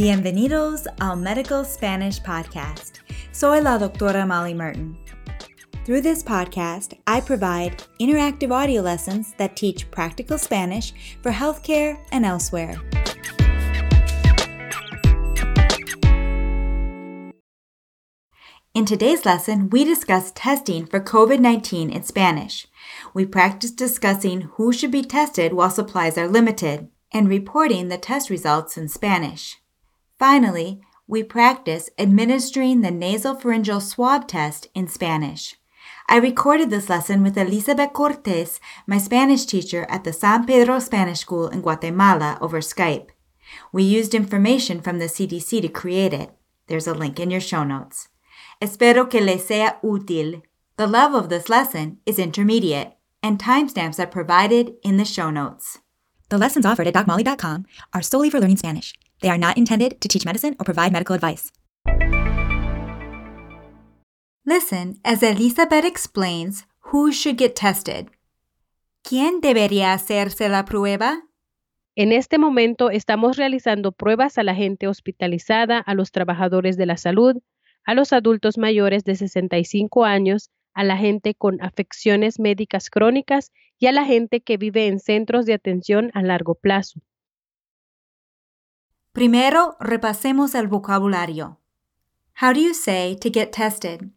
Bienvenidos al Medical Spanish Podcast. Soy la doctora Molly Merton. Through this podcast, I provide interactive audio lessons that teach practical Spanish for healthcare and elsewhere. In today's lesson, we discuss testing for COVID 19 in Spanish. We practice discussing who should be tested while supplies are limited and reporting the test results in Spanish. Finally, we practice administering the nasopharyngeal swab test in Spanish. I recorded this lesson with Elizabeth Cortes, my Spanish teacher at the San Pedro Spanish School in Guatemala, over Skype. We used information from the CDC to create it. There's a link in your show notes. Espero que les sea útil. The level of this lesson is intermediate, and timestamps are provided in the show notes. The lessons offered at DocMolly.com are solely for learning Spanish. They are not intended to teach medicine or provide medical advice. Listen as Elizabeth explains who should get tested. ¿Quién debería hacerse la prueba? En este momento estamos realizando pruebas a la gente hospitalizada, a los trabajadores de la salud, a los adultos mayores de 65 años, a la gente con afecciones médicas crónicas y a la gente que vive en centros de atención a largo plazo. Primero, repasemos el vocabulario. How do you say to get tested?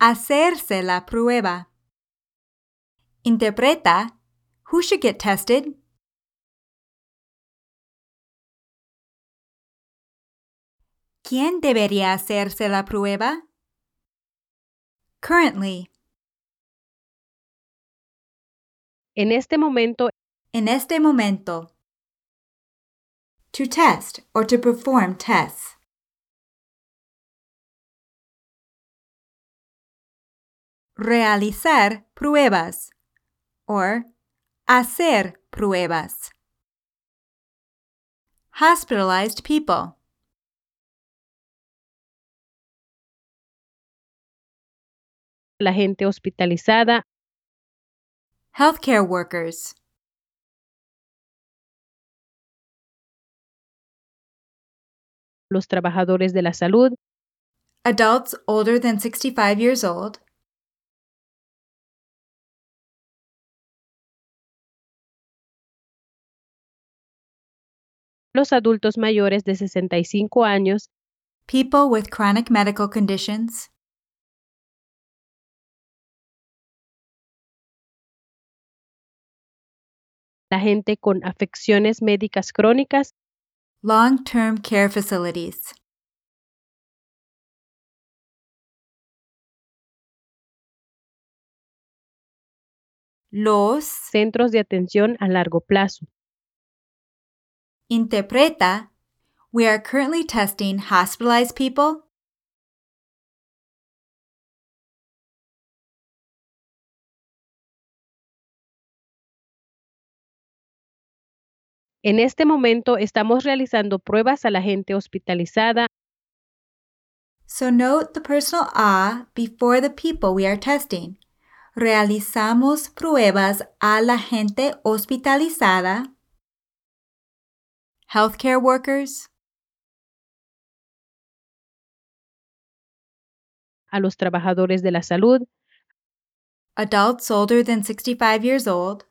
Hacerse la prueba. Interpreta. Who should get tested? ¿Quién debería hacerse la prueba? Currently. En este momento, En este momento. To test or to perform tests. Realizar pruebas or hacer pruebas. Hospitalized people. la gente hospitalizada, Healthcare workers. Los trabajadores de la salud, Adults older than 65 years old. los adultos mayores de 65 años, People with chronic medical conditions. la gente con afecciones médicas crónicas, Long term care facilities. Los centros de atención a largo plazo. interpreta. We are currently testing hospitalized people, En este momento estamos realizando pruebas a la gente hospitalizada, so note the personal a before the people we are testing. Realizamos pruebas a la gente hospitalizada, healthcare workers, a los trabajadores de la salud, adults older than 65 years old,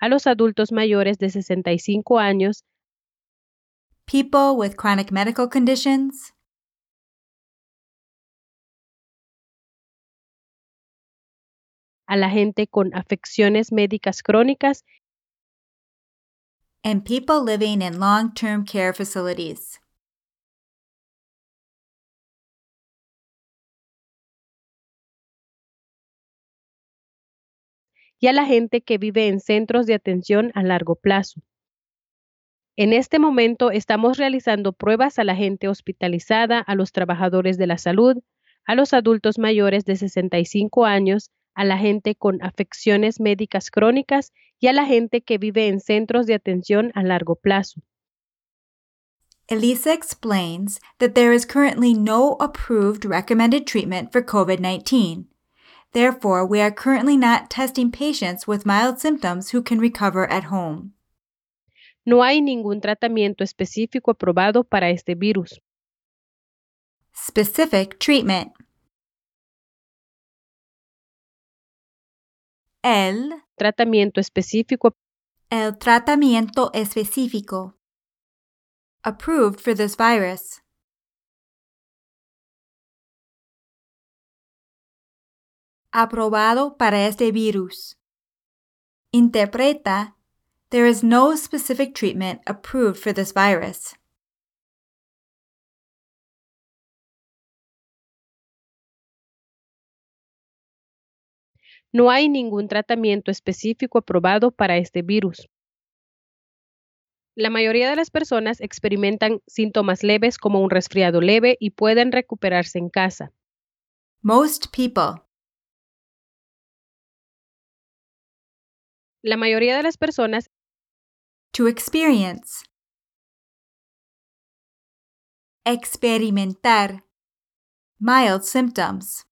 a los adultos mayores de 65 años, people with chronic medical conditions, a la gente con afecciones médicas crónicas. And people living in long term care facilities. Y a la gente que vive en centros de atención a largo plazo. En este momento estamos realizando pruebas a la gente hospitalizada, a los trabajadores de la salud, a los adultos mayores de 65 años, a la gente con afecciones médicas crónicas y a la gente que vive en centros de atención a largo plazo. Elisa explains that there is currently no approved recommended treatment for COVID 19. Therefore, we are currently not testing patients with mild symptoms who can recover at home. No hay ningún tratamiento específico aprobado para este virus. Specific treatment. El, Tratamiento específico el tratamiento específico. Approved for this virus. Aprobado para este virus. Interpreta. There is no specific treatment approved for this virus. No hay ningún tratamiento específico aprobado para este virus. La mayoría de las personas experimentan síntomas leves como un resfriado leve y pueden recuperarse en casa. Most people. La mayoría de las personas To experience. Experimentar. Mild symptoms.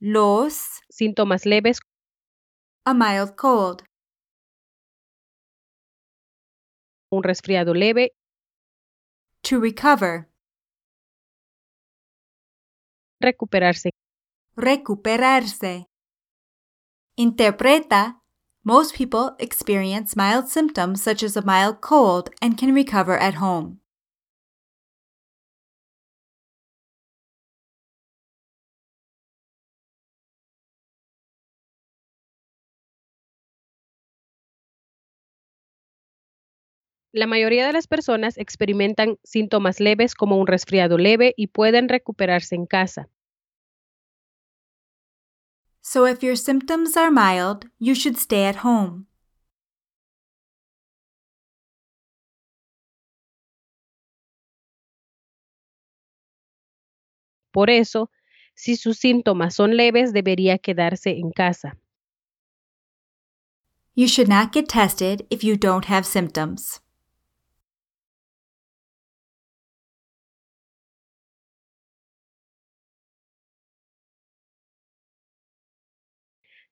Los. síntomas leves A mild cold. un resfriado leve To recover. recuperarse. Recuperarse. Interpreta. Most people experience mild symptoms such as a mild cold and can recover at home. La mayoría de las personas experimentan síntomas leves como un resfriado leve y pueden recuperarse en casa. So if your symptoms are mild, you should stay at home. Por eso, si sus síntomas son leves, debería quedarse en casa. You should not get tested if you don't have symptoms.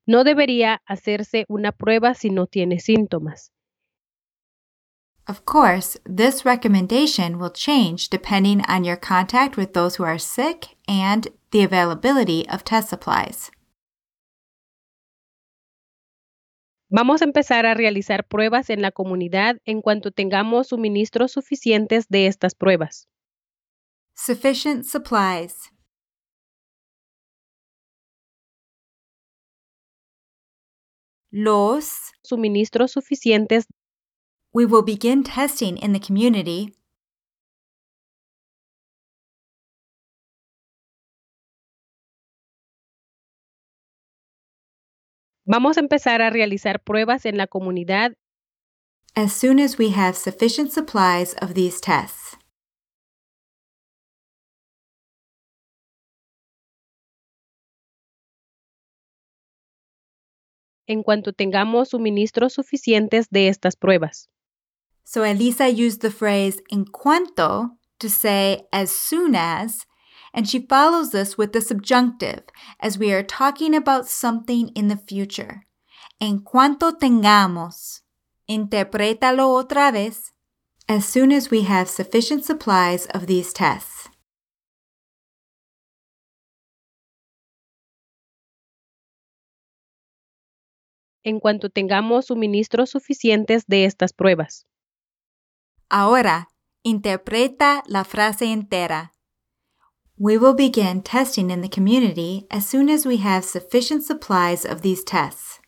No debería hacerse una prueba si no tiene síntomas. Of course, this recommendation will change depending on your contact with those who are sick and the availability of test supplies. Vamos a empezar a realizar pruebas en la comunidad en cuanto tengamos suministros suficientes de estas pruebas. Sufficient supplies. Los. Suministros suficientes We will begin testing in the community Vamos a empezar a realizar pruebas en la comunidad as soon as we have sufficient supplies of these tests. En cuanto tengamos suministros suficientes de estas pruebas. So Elisa used the phrase en cuanto to say as soon as, and she follows this with the subjunctive as we are talking about something in the future. En cuanto tengamos. Interprétalo otra vez. As soon as we have sufficient supplies of these tests. En cuanto tengamos suministros suficientes de estas pruebas. Ahora, interpreta la frase entera. We will begin testing in the community as soon as we have sufficient supplies of these tests.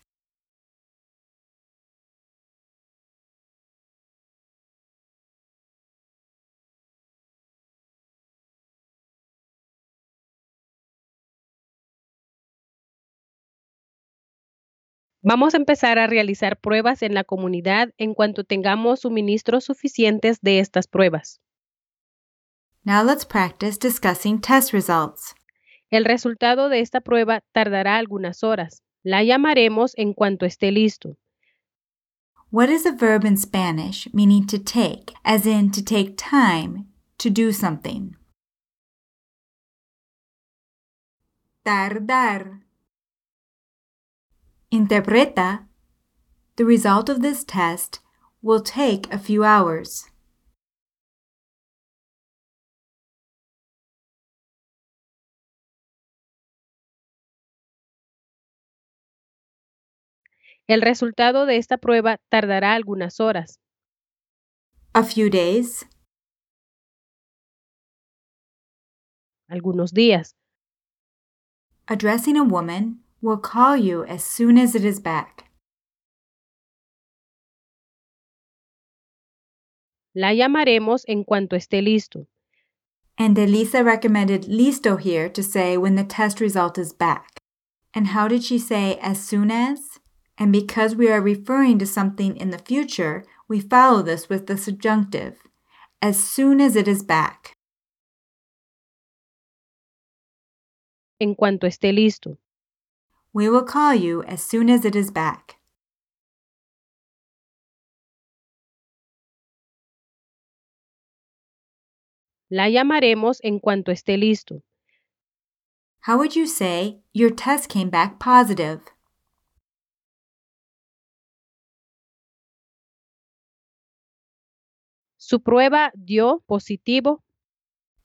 Vamos a empezar a realizar pruebas en la comunidad en cuanto tengamos suministros suficientes de estas pruebas. Now let's practice discussing test results. El resultado de esta prueba tardará algunas horas. La llamaremos en cuanto esté listo. What is a verb in Spanish meaning to take, as in to take time to do something? tardar. Interpreta. The result of this test will take a few hours. El resultado de esta prueba tardará algunas horas. A few days. algunos días. Addressing a woman will call you as soon as it is back. La llamaremos en cuanto esté listo. And Elisa recommended listo here to say when the test result is back. And how did she say as soon as? And because we are referring to something in the future, we follow this with the subjunctive. As soon as it is back. En cuanto esté listo. We will call you as soon as it is back. La llamaremos en cuanto esté listo. How would you say your test came back positive? Su prueba dio positivo.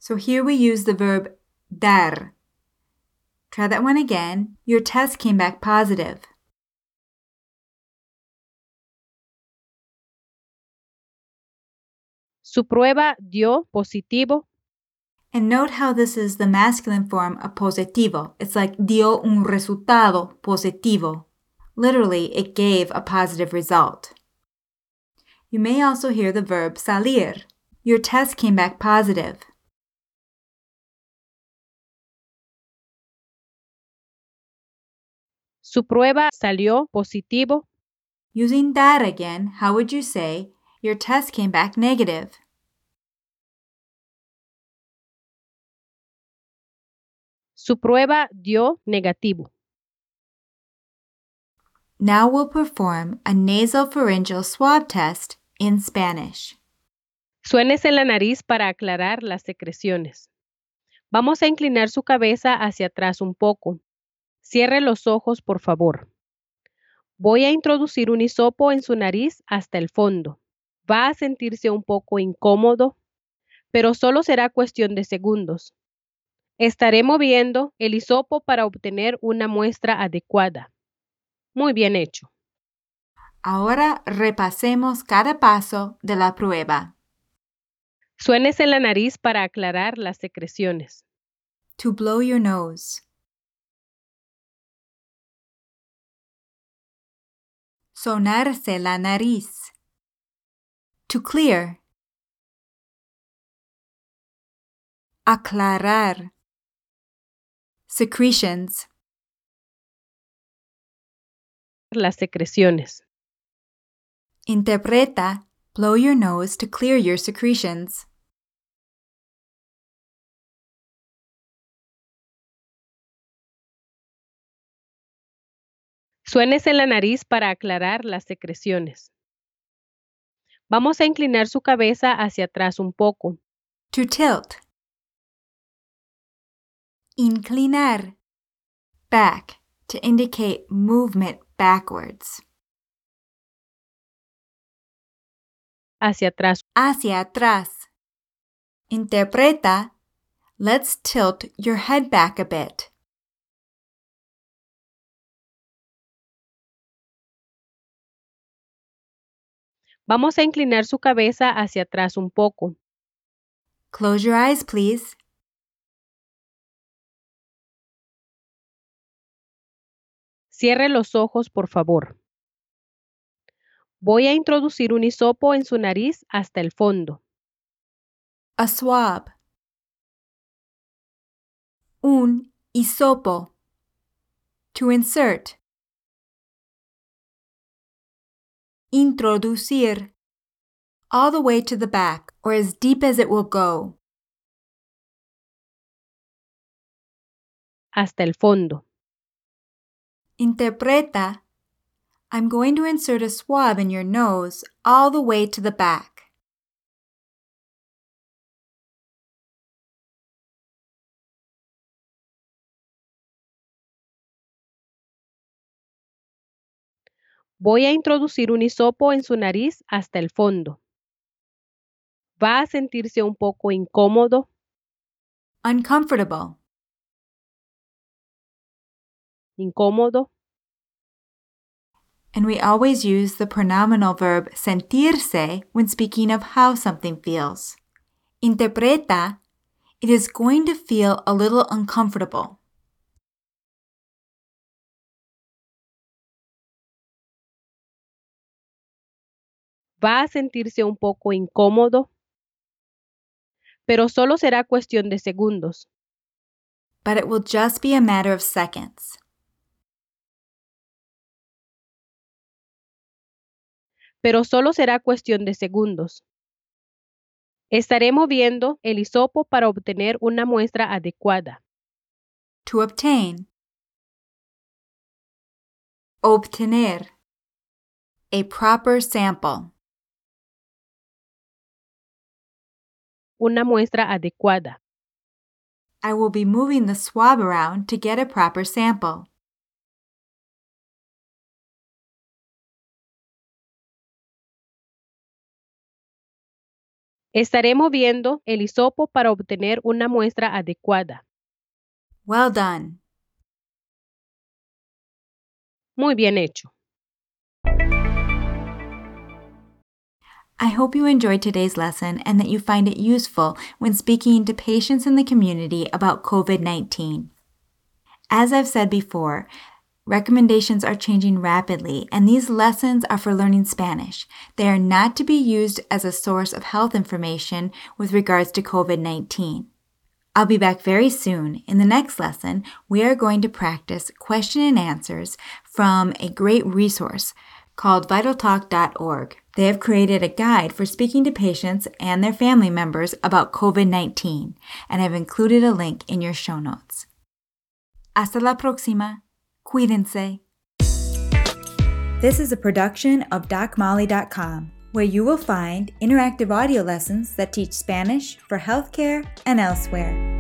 So here we use the verb dar. Try that one again. Your test came back positive. Su prueba dio positivo. And note how this is the masculine form of positivo. It's like dio un resultado positivo. Literally, it gave a positive result. You may also hear the verb salir. Your test came back positive. Su prueba salió positivo. Using that again, how would you say your test came back negative? Su prueba dio negativo. Now we'll perform a nasopharyngeal swab test in Spanish. Suénese la nariz para aclarar las secreciones. Vamos a inclinar su cabeza hacia atrás un poco. Cierre los ojos, por favor. Voy a introducir un hisopo en su nariz hasta el fondo. Va a sentirse un poco incómodo, pero solo será cuestión de segundos. Estaré moviendo el hisopo para obtener una muestra adecuada. Muy bien hecho. Ahora repasemos cada paso de la prueba. Suénese la nariz para aclarar las secreciones. To blow your nose. Sonarse la nariz. To clear. Aclarar. Secretions. Las secreciones. Interpreta. Blow your nose to clear your secretions. Suénese la nariz para aclarar las secreciones. Vamos a inclinar su cabeza hacia atrás un poco. To tilt. Inclinar. Back to indicate movement backwards. Hacia atrás. Hacia atrás. Interpreta. Let's tilt your head back a bit. Vamos a inclinar su cabeza hacia atrás un poco. Close your eyes, please. Cierre los ojos, por favor. Voy a introducir un hisopo en su nariz hasta el fondo. A swab. Un hisopo. To insert. Introducir. All the way to the back, or as deep as it will go. Hasta el fondo. Interpreta. I'm going to insert a swab in your nose all the way to the back. Voy a introducir un hisopo en su nariz hasta el fondo. Va a sentirse un poco incómodo. Uncomfortable. Incómodo. And we always use the pronominal verb sentirse when speaking of how something feels. Interpreta, it is going to feel a little uncomfortable. Va a sentirse un poco incómodo, pero solo será cuestión de segundos. But it will just be a matter of seconds. pero solo será cuestión de segundos. Estaré moviendo el hisopo para obtener una muestra adecuada. To obtain. Obtener. A proper sample. Una muestra adecuada. I will be moving the swab around to get a proper sample. Estaré moviendo el hisopo para obtener una muestra adecuada. Well done. Muy bien hecho. I hope you enjoyed today's lesson and that you find it useful when speaking to patients in the community about COVID 19. As I've said before, Recommendations are changing rapidly, and these lessons are for learning Spanish. They are not to be used as a source of health information with regards to COVID 19. I'll be back very soon. In the next lesson, we are going to practice question and answers from a great resource called vitaltalk.org. They have created a guide for speaking to patients and their family members about COVID 19, and I've included a link in your show notes. Hasta la próxima. Cuídense. This is a production of DocMolly.com, where you will find interactive audio lessons that teach Spanish for healthcare and elsewhere.